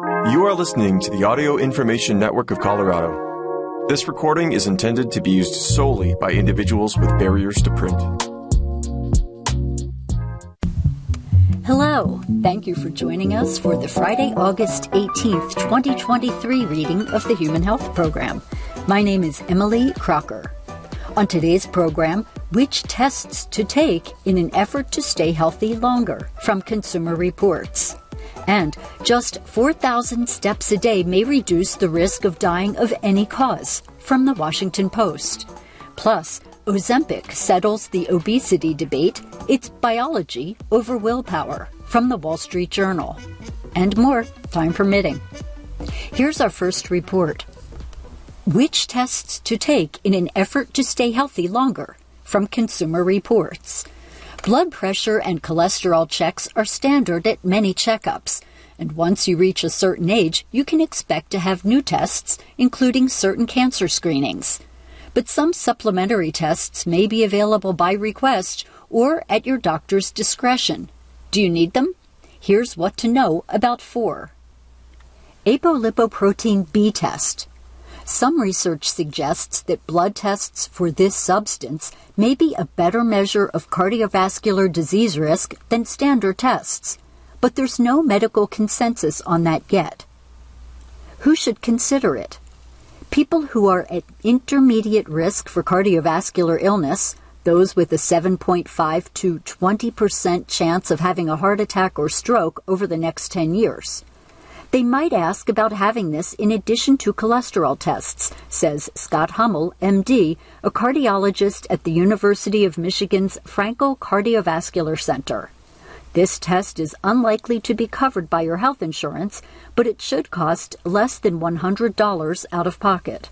You are listening to the Audio Information Network of Colorado. This recording is intended to be used solely by individuals with barriers to print. Hello. Thank you for joining us for the Friday, August 18th, 2023 reading of the Human Health Program. My name is Emily Crocker. On today's program, which tests to take in an effort to stay healthy longer from Consumer Reports. And just 4,000 steps a day may reduce the risk of dying of any cause, from the Washington Post. Plus, Ozempic settles the obesity debate, its biology over willpower, from the Wall Street Journal. And more, time permitting. Here's our first report. Which tests to take in an effort to stay healthy longer, from Consumer Reports. Blood pressure and cholesterol checks are standard at many checkups, and once you reach a certain age, you can expect to have new tests, including certain cancer screenings. But some supplementary tests may be available by request or at your doctor's discretion. Do you need them? Here's what to know about four. Apolipoprotein B test. Some research suggests that blood tests for this substance may be a better measure of cardiovascular disease risk than standard tests, but there's no medical consensus on that yet. Who should consider it? People who are at intermediate risk for cardiovascular illness, those with a 7.5 to 20% chance of having a heart attack or stroke over the next 10 years they might ask about having this in addition to cholesterol tests, says Scott Hummel, MD, a cardiologist at the University of Michigan's Frankel Cardiovascular Center. This test is unlikely to be covered by your health insurance, but it should cost less than $100 out of pocket.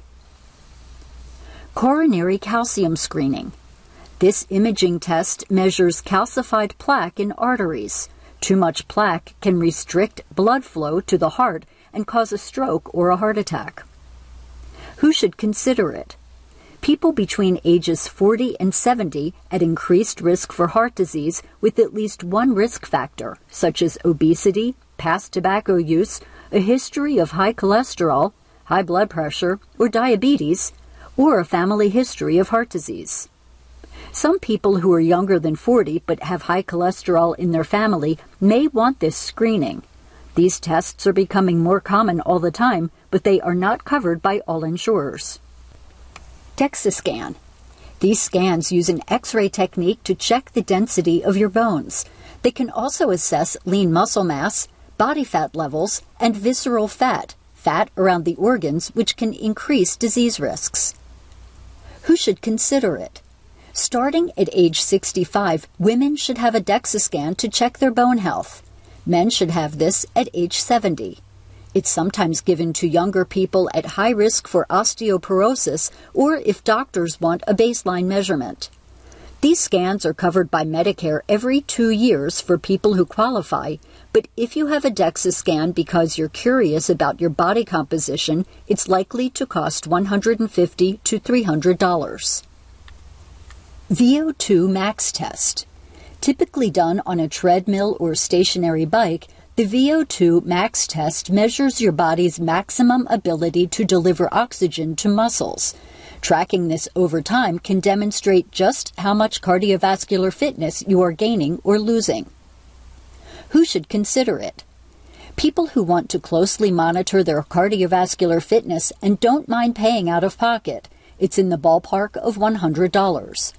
Coronary calcium screening. This imaging test measures calcified plaque in arteries. Too much plaque can restrict blood flow to the heart and cause a stroke or a heart attack. Who should consider it? People between ages 40 and 70 at increased risk for heart disease with at least one risk factor, such as obesity, past tobacco use, a history of high cholesterol, high blood pressure, or diabetes, or a family history of heart disease. Some people who are younger than 40 but have high cholesterol in their family may want this screening. These tests are becoming more common all the time, but they are not covered by all insurers. DEXA scan. These scans use an X ray technique to check the density of your bones. They can also assess lean muscle mass, body fat levels, and visceral fat, fat around the organs, which can increase disease risks. Who should consider it? Starting at age 65, women should have a DEXA scan to check their bone health. Men should have this at age 70. It's sometimes given to younger people at high risk for osteoporosis or if doctors want a baseline measurement. These scans are covered by Medicare every two years for people who qualify, but if you have a DEXA scan because you're curious about your body composition, it's likely to cost 150 to $300. VO2 max test. Typically done on a treadmill or stationary bike, the VO2 max test measures your body's maximum ability to deliver oxygen to muscles. Tracking this over time can demonstrate just how much cardiovascular fitness you are gaining or losing. Who should consider it? People who want to closely monitor their cardiovascular fitness and don't mind paying out of pocket. It's in the ballpark of $100.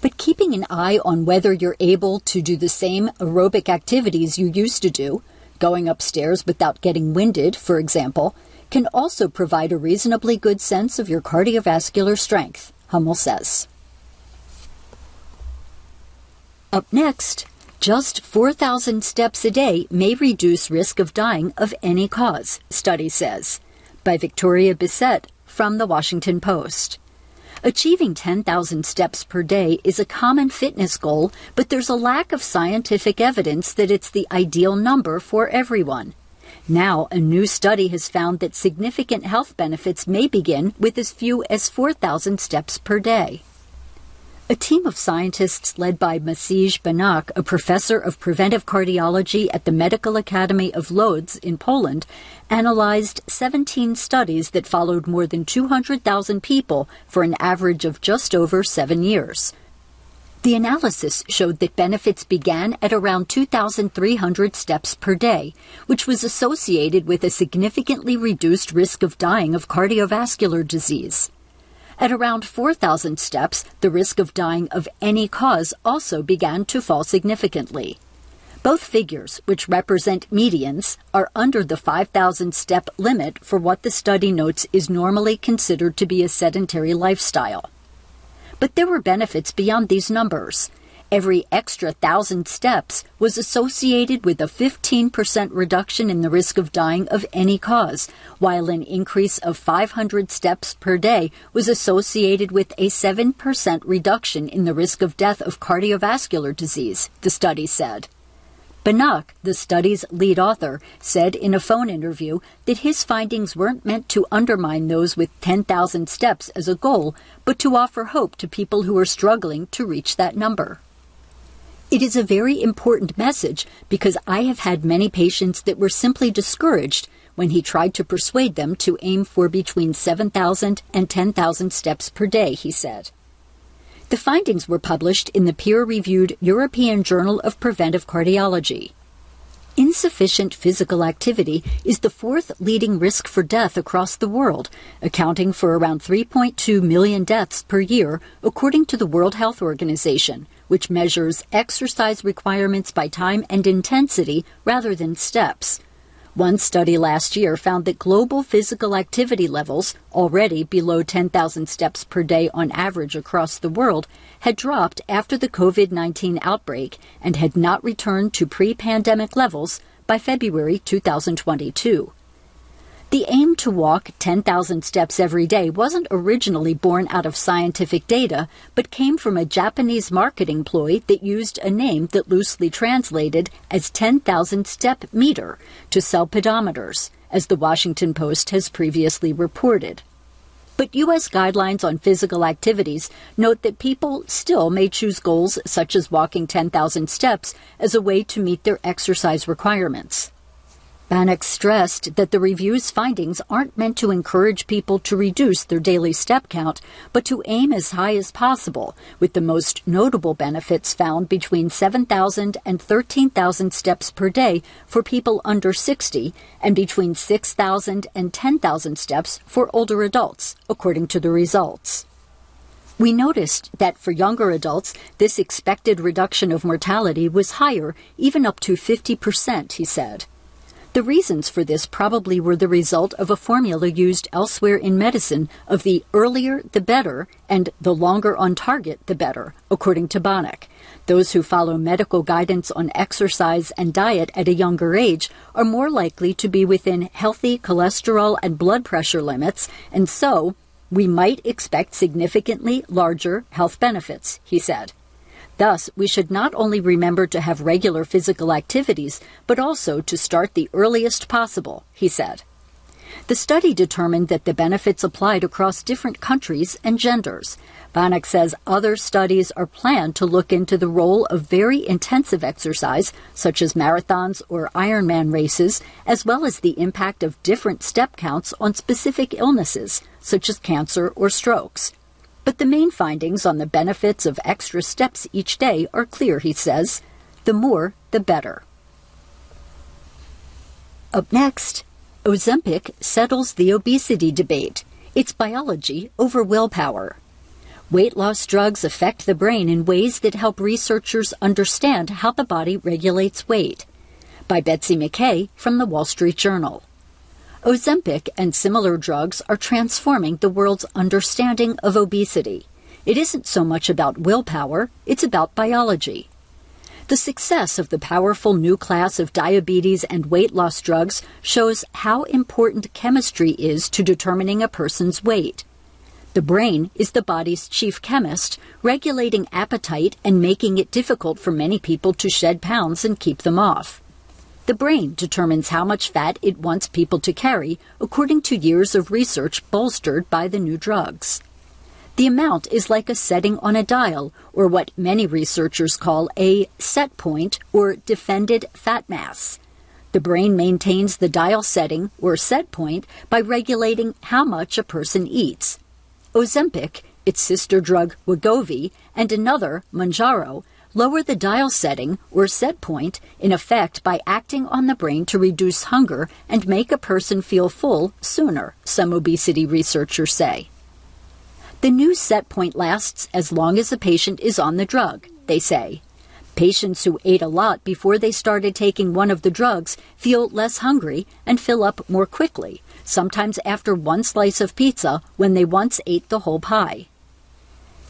But keeping an eye on whether you're able to do the same aerobic activities you used to do, going upstairs without getting winded, for example, can also provide a reasonably good sense of your cardiovascular strength, Hummel says. Up next, just 4,000 steps a day may reduce risk of dying of any cause, study says, by Victoria Bisset from the Washington Post. Achieving 10,000 steps per day is a common fitness goal, but there's a lack of scientific evidence that it's the ideal number for everyone. Now, a new study has found that significant health benefits may begin with as few as 4,000 steps per day. A team of scientists led by Maciej Banach, a professor of preventive cardiology at the Medical Academy of Lodz in Poland, analyzed 17 studies that followed more than 200,000 people for an average of just over seven years. The analysis showed that benefits began at around 2,300 steps per day, which was associated with a significantly reduced risk of dying of cardiovascular disease. At around 4,000 steps, the risk of dying of any cause also began to fall significantly. Both figures, which represent medians, are under the 5,000 step limit for what the study notes is normally considered to be a sedentary lifestyle. But there were benefits beyond these numbers. Every extra thousand steps was associated with a 15% reduction in the risk of dying of any cause, while an increase of 500 steps per day was associated with a 7% reduction in the risk of death of cardiovascular disease, the study said. Banach, the study's lead author, said in a phone interview that his findings weren't meant to undermine those with 10,000 steps as a goal, but to offer hope to people who are struggling to reach that number. It is a very important message because I have had many patients that were simply discouraged when he tried to persuade them to aim for between 7,000 and 10,000 steps per day, he said. The findings were published in the peer reviewed European Journal of Preventive Cardiology. Insufficient physical activity is the fourth leading risk for death across the world, accounting for around 3.2 million deaths per year, according to the World Health Organization, which measures exercise requirements by time and intensity rather than steps. One study last year found that global physical activity levels, already below 10,000 steps per day on average across the world, had dropped after the COVID 19 outbreak and had not returned to pre pandemic levels by February 2022. The aim to walk 10,000 steps every day wasn't originally born out of scientific data, but came from a Japanese marketing ploy that used a name that loosely translated as 10,000 step meter to sell pedometers, as the Washington Post has previously reported. But U.S. guidelines on physical activities note that people still may choose goals such as walking 10,000 steps as a way to meet their exercise requirements. Banach stressed that the review's findings aren't meant to encourage people to reduce their daily step count, but to aim as high as possible, with the most notable benefits found between 7,000 and 13,000 steps per day for people under 60 and between 6,000 and 10,000 steps for older adults, according to the results. We noticed that for younger adults, this expected reduction of mortality was higher, even up to 50%, he said. The reasons for this probably were the result of a formula used elsewhere in medicine of the earlier the better and the longer on target the better, according to Banach. Those who follow medical guidance on exercise and diet at a younger age are more likely to be within healthy cholesterol and blood pressure limits, and so we might expect significantly larger health benefits, he said. Thus, we should not only remember to have regular physical activities, but also to start the earliest possible, he said. The study determined that the benefits applied across different countries and genders. Banach says other studies are planned to look into the role of very intensive exercise, such as marathons or Ironman races, as well as the impact of different step counts on specific illnesses, such as cancer or strokes. But the main findings on the benefits of extra steps each day are clear, he says. The more, the better. Up next, Ozempic settles the obesity debate. Its biology over willpower. Weight loss drugs affect the brain in ways that help researchers understand how the body regulates weight. By Betsy McKay from the Wall Street Journal. Ozempic and similar drugs are transforming the world's understanding of obesity. It isn't so much about willpower, it's about biology. The success of the powerful new class of diabetes and weight loss drugs shows how important chemistry is to determining a person's weight. The brain is the body's chief chemist, regulating appetite and making it difficult for many people to shed pounds and keep them off. The brain determines how much fat it wants people to carry, according to years of research bolstered by the new drugs. The amount is like a setting on a dial, or what many researchers call a set point or defended fat mass. The brain maintains the dial setting or set point by regulating how much a person eats. Ozempic, its sister drug Wegovy, and another, Mounjaro, lower the dial setting or set point in effect by acting on the brain to reduce hunger and make a person feel full sooner, some obesity researchers say. The new set point lasts as long as the patient is on the drug, they say. Patients who ate a lot before they started taking one of the drugs feel less hungry and fill up more quickly, sometimes after one slice of pizza when they once ate the whole pie.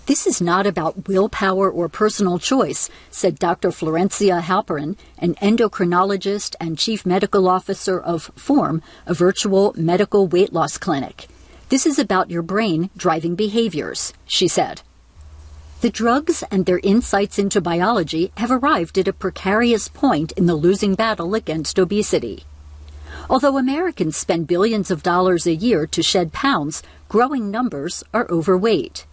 This is not about willpower or personal choice, said Dr. Florencia Halperin, an endocrinologist and chief medical officer of FORM, a virtual medical weight loss clinic. This is about your brain driving behaviors, she said. The drugs and their insights into biology have arrived at a precarious point in the losing battle against obesity. Although Americans spend billions of dollars a year to shed pounds, growing numbers are overweight.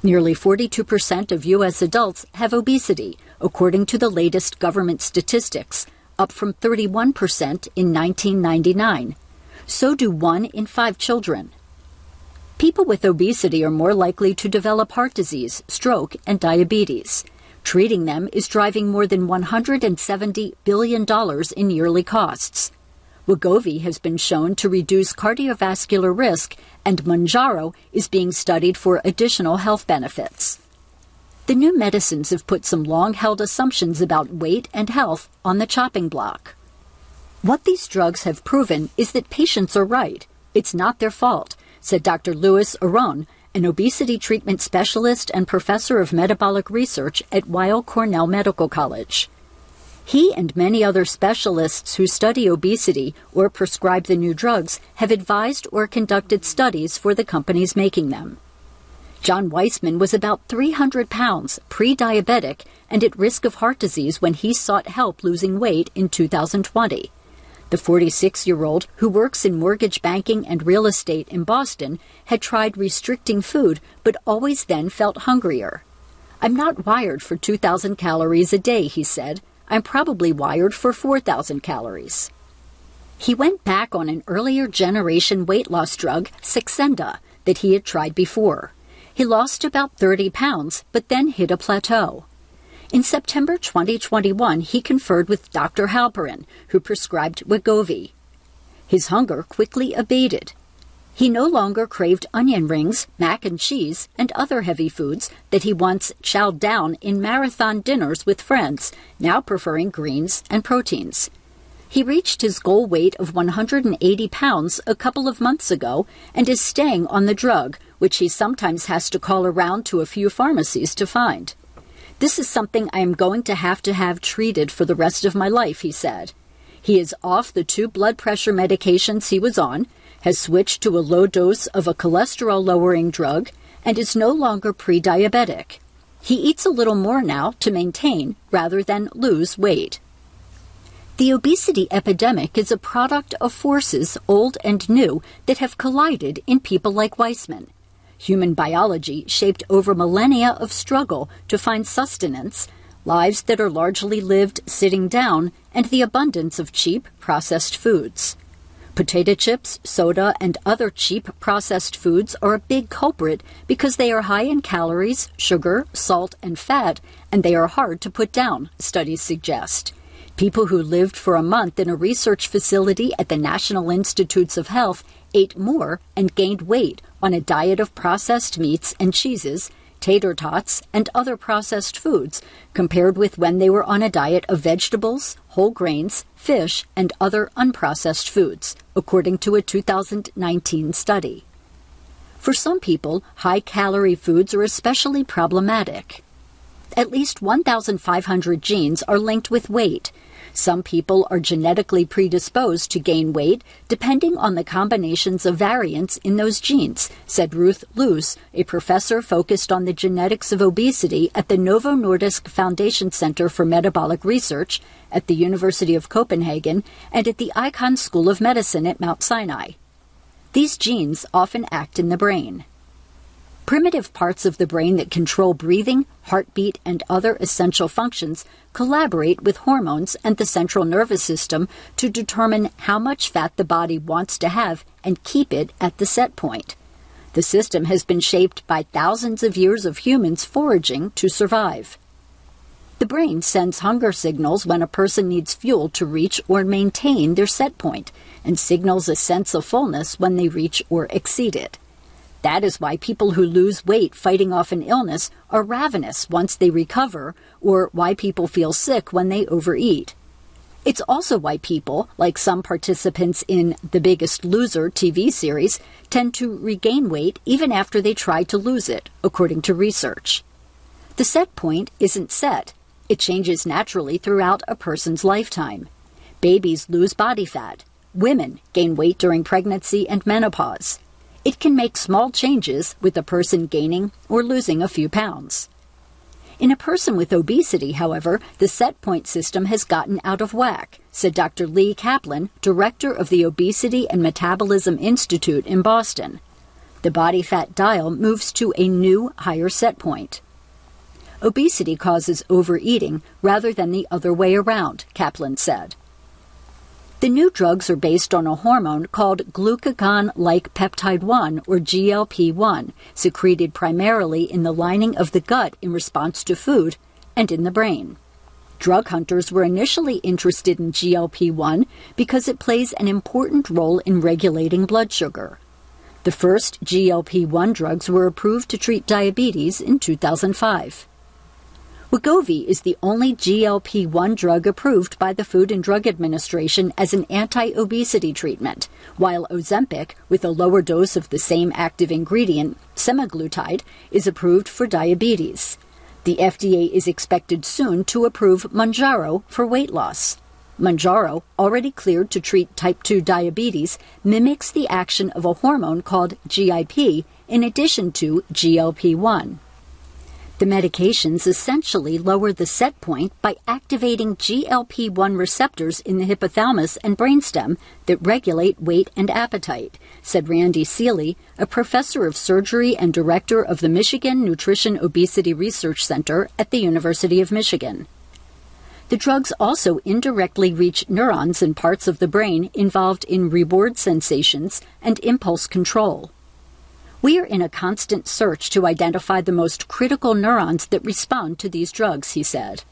Nearly 42% of U.S. adults have obesity, according to the latest government statistics, up from 31% in 1999. So do one in five children. People with obesity are more likely to develop heart disease, stroke, and diabetes. Treating them is driving more than $170 billion in yearly costs. Wegovy has been shown to reduce cardiovascular risk, and Mounjaro is being studied for additional health benefits. The new medicines have put some long held assumptions about weight and health on the chopping block. What these drugs have proven is that patients are right. It's not their fault said Dr. Louis Aronne, an obesity treatment specialist and professor of metabolic research at Weill Cornell Medical College. He and many other specialists who study obesity or prescribe the new drugs have advised or conducted studies for the companies making them. John Weissman was about 300 pounds, pre diabetic, and at risk of heart disease when he sought help losing weight in 2020. The 46 year old, who works in mortgage banking and real estate in Boston, had tried restricting food but always then felt hungrier. I'm not wired for 2,000 calories a day, he said. I'm probably wired for 4,000 calories. He went back on an earlier generation weight loss drug, Saxenda, that he had tried before. He lost about 30 pounds, but then hit a plateau. In September 2021, he conferred with Dr. Halperin, who prescribed Wegovy. His hunger quickly abated. He no longer craved onion rings, mac and cheese, and other heavy foods that he once chowed down in marathon dinners with friends, now preferring greens and proteins. He reached his goal weight of 180 pounds a couple of months ago and is staying on the drug, which he sometimes has to call around to a few pharmacies to find. This is something I am going to have to have treated for the rest of my life, he said. He is off the two blood pressure medications he was on, has switched to a low dose of a cholesterol lowering drug, and is no longer pre diabetic. He eats a little more now to maintain rather than lose weight. The obesity epidemic is a product of forces, old and new, that have collided in people like Weissman. Human biology shaped over millennia of struggle to find sustenance, lives that are largely lived sitting down, and the abundance of cheap, processed foods. Potato chips, soda, and other cheap processed foods are a big culprit because they are high in calories, sugar, salt, and fat, and they are hard to put down, studies suggest. People who lived for a month in a research facility at the National Institutes of Health ate more and gained weight on a diet of processed meats and cheeses, tater tots, and other processed foods, compared with when they were on a diet of vegetables, whole grains, fish, and other unprocessed foods, according to a 2019 study. For some people, high calorie foods are especially problematic. At least 1,500 genes are linked with weight, some people are genetically predisposed to gain weight depending on the combinations of variants in those genes, said Ruth Loos, a professor focused on the genetics of obesity at the Novo Nordisk Foundation Center for Metabolic Research at the University of Copenhagen and at the Icahn School of Medicine at Mount Sinai. These genes often act in the brain. Primitive parts of the brain that control breathing, heartbeat, and other essential functions collaborate with hormones and the central nervous system to determine how much fat the body wants to have and keep it at the set point. The system has been shaped by thousands of years of humans foraging to survive. The brain sends hunger signals when a person needs fuel to reach or maintain their set point, and signals a sense of fullness when they reach or exceed it. That is why people who lose weight fighting off an illness are ravenous once they recover, or why people feel sick when they overeat. It's also why people, like some participants in The Biggest Loser TV series, tend to regain weight even after they try to lose it, according to research. The set point isn't set, it changes naturally throughout a person's lifetime. Babies lose body fat, women gain weight during pregnancy and menopause. It can make small changes with a person gaining or losing a few pounds. In a person with obesity, however, the set point system has gotten out of whack, said Dr. Lee Kaplan, director of the Obesity and Metabolism Institute in Boston. The body fat dial moves to a new, higher set point. Obesity causes overeating rather than the other way around, Kaplan said. The new drugs are based on a hormone called glucagon like peptide 1 or GLP 1, secreted primarily in the lining of the gut in response to food and in the brain. Drug hunters were initially interested in GLP 1 because it plays an important role in regulating blood sugar. The first GLP 1 drugs were approved to treat diabetes in 2005. Wegovy is the only GLP 1 drug approved by the Food and Drug Administration as an anti obesity treatment, while Ozempic, with a lower dose of the same active ingredient, semaglutide, is approved for diabetes. The FDA is expected soon to approve Mounjaro for weight loss. Mounjaro, already cleared to treat type 2 diabetes, mimics the action of a hormone called GIP in addition to GLP 1. The medications essentially lower the set point by activating GLP 1 receptors in the hypothalamus and brainstem that regulate weight and appetite, said Randy Seeley, a professor of surgery and director of the Michigan Nutrition Obesity Research Center at the University of Michigan. The drugs also indirectly reach neurons in parts of the brain involved in reward sensations and impulse control. We are in a constant search to identify the most critical neurons that respond to these drugs, he said.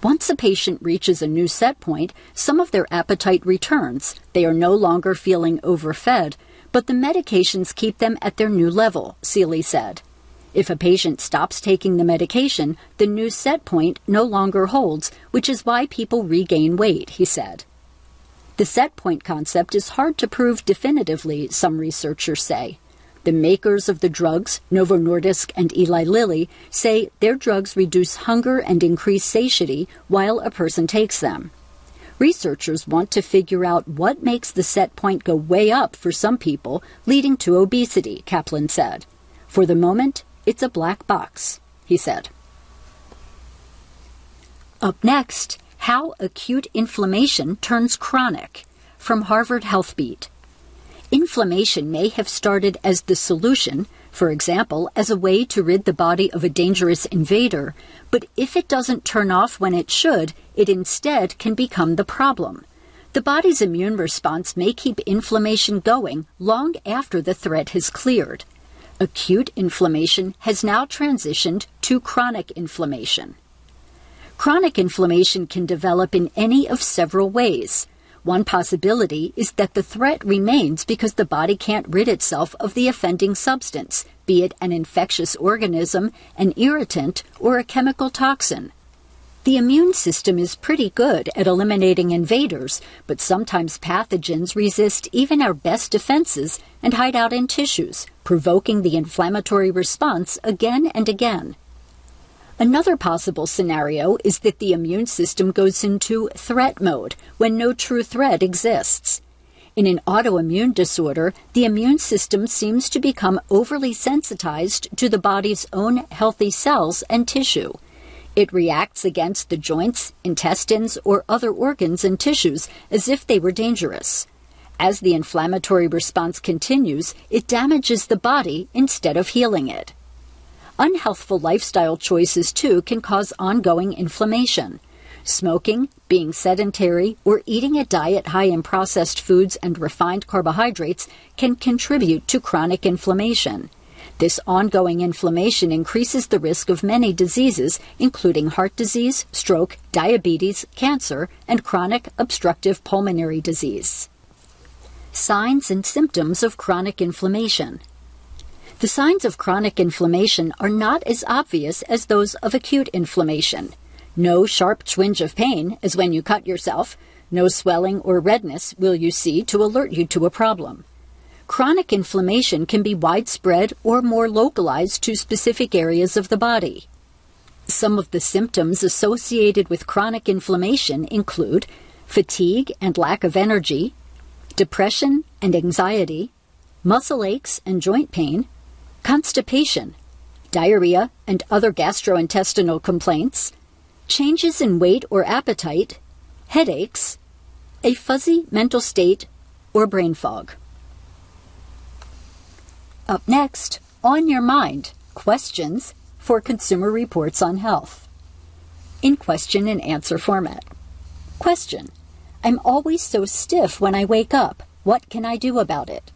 Once a patient reaches a new set point, some of their appetite returns. They are no longer feeling overfed, but the medications keep them at their new level, Seeley said. If a patient stops taking the medication, the new set point no longer holds, which is why people regain weight, he said. The set point concept is hard to prove definitively, some researchers say. The makers of the drugs, Novo Nordisk and Eli Lilly, say their drugs reduce hunger and increase satiety while a person takes them. Researchers want to figure out what makes the set point go way up for some people, leading to obesity, Kaplan said. For the moment, it's a black box, he said. Up next, how acute inflammation turns chronic from Harvard HealthBeat. Inflammation may have started as the solution, for example, as a way to rid the body of a dangerous invader, but if it doesn't turn off when it should, it instead can become the problem. The body's immune response may keep inflammation going long after the threat has cleared. Acute inflammation has now transitioned to chronic inflammation. Chronic inflammation can develop in any of several ways. One possibility is that the threat remains because the body can't rid itself of the offending substance, be it an infectious organism, an irritant, or a chemical toxin. The immune system is pretty good at eliminating invaders, but sometimes pathogens resist even our best defenses and hide out in tissues, provoking the inflammatory response again and again. Another possible scenario is that the immune system goes into threat mode when no true threat exists. In an autoimmune disorder, the immune system seems to become overly sensitized to the body's own healthy cells and tissue. It reacts against the joints, intestines, or other organs and tissues as if they were dangerous. As the inflammatory response continues, it damages the body instead of healing it. Unhealthful lifestyle choices, too, can cause ongoing inflammation. Smoking, being sedentary, or eating a diet high in processed foods and refined carbohydrates can contribute to chronic inflammation. This ongoing inflammation increases the risk of many diseases, including heart disease, stroke, diabetes, cancer, and chronic obstructive pulmonary disease. Signs and symptoms of chronic inflammation. The signs of chronic inflammation are not as obvious as those of acute inflammation. No sharp twinge of pain, as when you cut yourself. No swelling or redness will you see to alert you to a problem. Chronic inflammation can be widespread or more localized to specific areas of the body. Some of the symptoms associated with chronic inflammation include fatigue and lack of energy, depression and anxiety, muscle aches and joint pain, constipation, diarrhea and other gastrointestinal complaints, changes in weight or appetite, headaches, a fuzzy mental state, or brain fog. Up next, On Your Mind Questions for Consumer Reports on Health. In question and answer format. Question I'm always so stiff when I wake up. What can I do about it?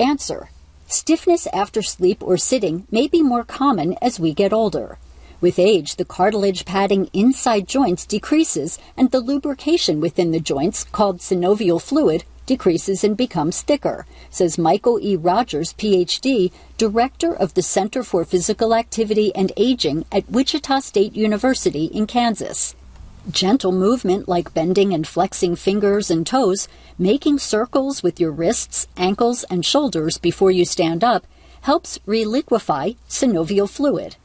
Answer Stiffness after sleep or sitting may be more common as we get older. With age, the cartilage padding inside joints decreases and the lubrication within the joints, called synovial fluid, decreases and becomes thicker, says Michael E. Rogers, PhD, director of the Center for Physical Activity and Aging at Wichita State University in Kansas. Gentle movement like bending and flexing fingers and toes, making circles with your wrists, ankles, and shoulders before you stand up helps reliquefy synovial fluid.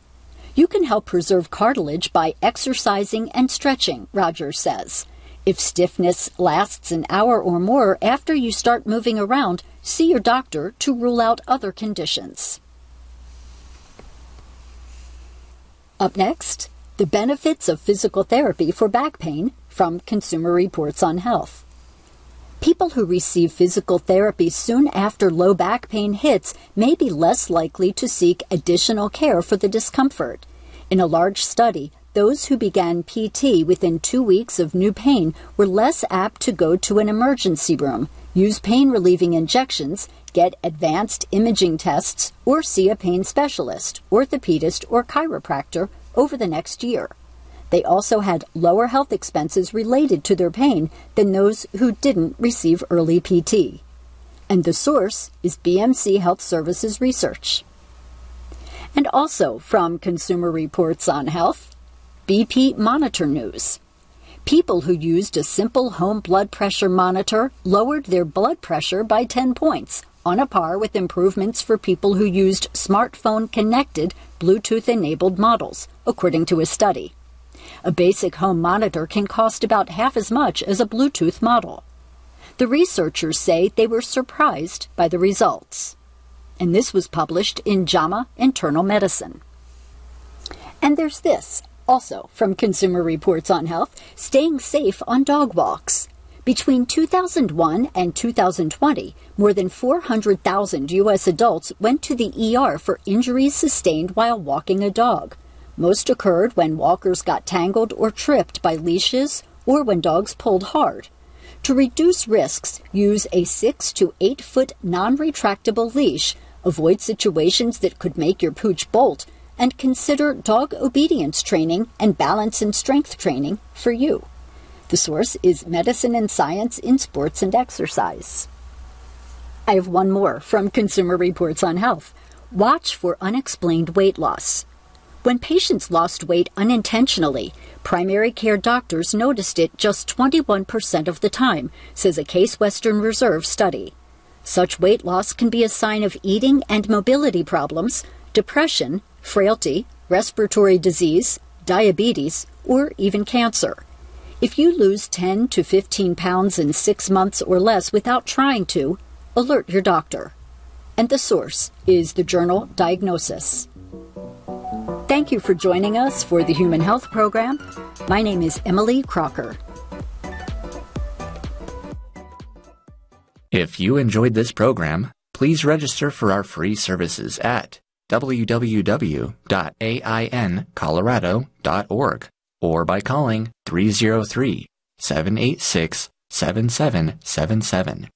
You can help preserve cartilage by exercising and stretching, Rogers says. If stiffness lasts an hour or more after you start moving around, see your doctor to rule out other conditions. Up next, the benefits of physical therapy for back pain from Consumer Reports on Health. People who receive physical therapy soon after low back pain hits may be less likely to seek additional care for the discomfort. In a large study, those who began PT within two weeks of new pain were less apt to go to an emergency room, use pain relieving injections, get advanced imaging tests, or see a pain specialist, orthopedist, or chiropractor over the next year. They also had lower health expenses related to their pain than those who didn't receive early PT. And the source is BMC Health Services research. And also from Consumer Reports on Health, BP Monitor News. People who used a simple home blood pressure monitor lowered their blood pressure by 10 points, on a par with improvements for people who used smartphone connected Bluetooth enabled models, according to a study. A basic home monitor can cost about half as much as a Bluetooth model. The researchers say they were surprised by the results. And this was published in JAMA Internal Medicine. And there's this, also from Consumer Reports on Health staying safe on dog walks. Between 2001 and 2020, more than 400,000 U.S. adults went to the ER for injuries sustained while walking a dog. Most occurred when walkers got tangled or tripped by leashes or when dogs pulled hard. To reduce risks, use a 6 to 8 foot non retractable leash, avoid situations that could make your pooch bolt, and consider dog obedience training and balance and strength training for you. The source is Medicine and Science in Sports and Exercise. I have one more from Consumer Reports on Health. Watch for unexplained weight loss. When patients lost weight unintentionally, primary care doctors noticed it just 21% of the time, says a Case Western Reserve study. Such weight loss can be a sign of eating and mobility problems, depression, frailty, respiratory disease, diabetes, or even cancer. If you lose 10 to 15 pounds in six months or less without trying to, alert your doctor. And the source is the journal Diagnosis. Thank you for joining us for the Human Health Program. My name is Emily Crocker. If you enjoyed this program, please register for our free services at www.aincolorado.org or by calling 303 786 7777.